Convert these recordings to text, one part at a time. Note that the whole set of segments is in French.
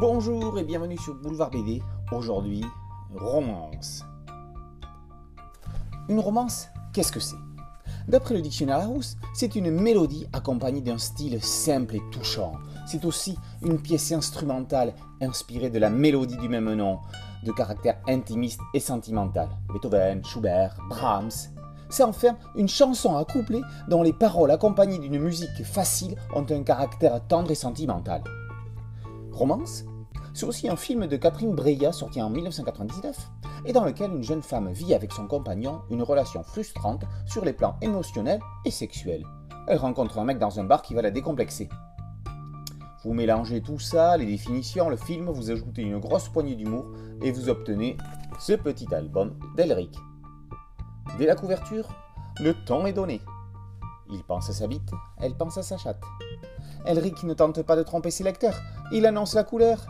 Bonjour et bienvenue sur Boulevard BD. Aujourd'hui, romance. Une romance, qu'est-ce que c'est? D'après le dictionnaire Larousse, c'est une mélodie accompagnée d'un style simple et touchant. C'est aussi une pièce instrumentale inspirée de la mélodie du même nom, de caractère intimiste et sentimental. Beethoven, Schubert, Brahms. C'est enfin une chanson à coupler dont les paroles accompagnées d'une musique facile ont un caractère tendre et sentimental. Romance C'est aussi un film de Catherine Breillat sorti en 1999 et dans lequel une jeune femme vit avec son compagnon une relation frustrante sur les plans émotionnels et sexuels. Elle rencontre un mec dans un bar qui va la décomplexer. Vous mélangez tout ça, les définitions, le film, vous ajoutez une grosse poignée d'humour et vous obtenez ce petit album d'Elric. Dès la couverture, le ton est donné. Il pense à sa bite, elle pense à sa chatte. Elric ne tente pas de tromper ses lecteurs, il annonce la couleur.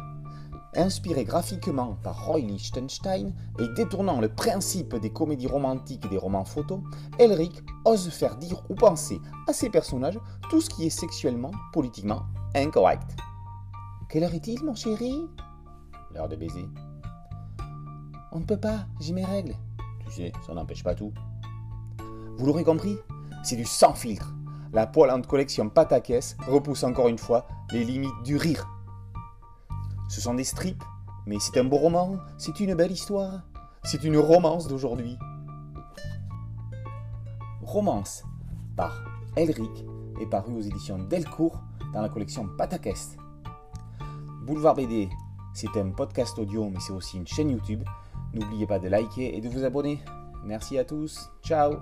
Inspiré graphiquement par Roy Lichtenstein et détournant le principe des comédies romantiques et des romans photos, Elric ose faire dire ou penser à ses personnages tout ce qui est sexuellement, politiquement incorrect. Quelle heure est-il, mon chéri? L'heure de baiser. On ne peut pas, j'ai mes règles. Tu sais, ça n'empêche pas tout. Vous l'aurez compris, c'est du sans filtre. La poilante collection Patakès repousse encore une fois les limites du rire. Ce sont des strips, mais c'est un beau roman, c'est une belle histoire, c'est une romance d'aujourd'hui. Romance par Elric est paru aux éditions Delcourt dans la collection Patakest. Boulevard BD, c'est un podcast audio, mais c'est aussi une chaîne YouTube. N'oubliez pas de liker et de vous abonner. Merci à tous. Ciao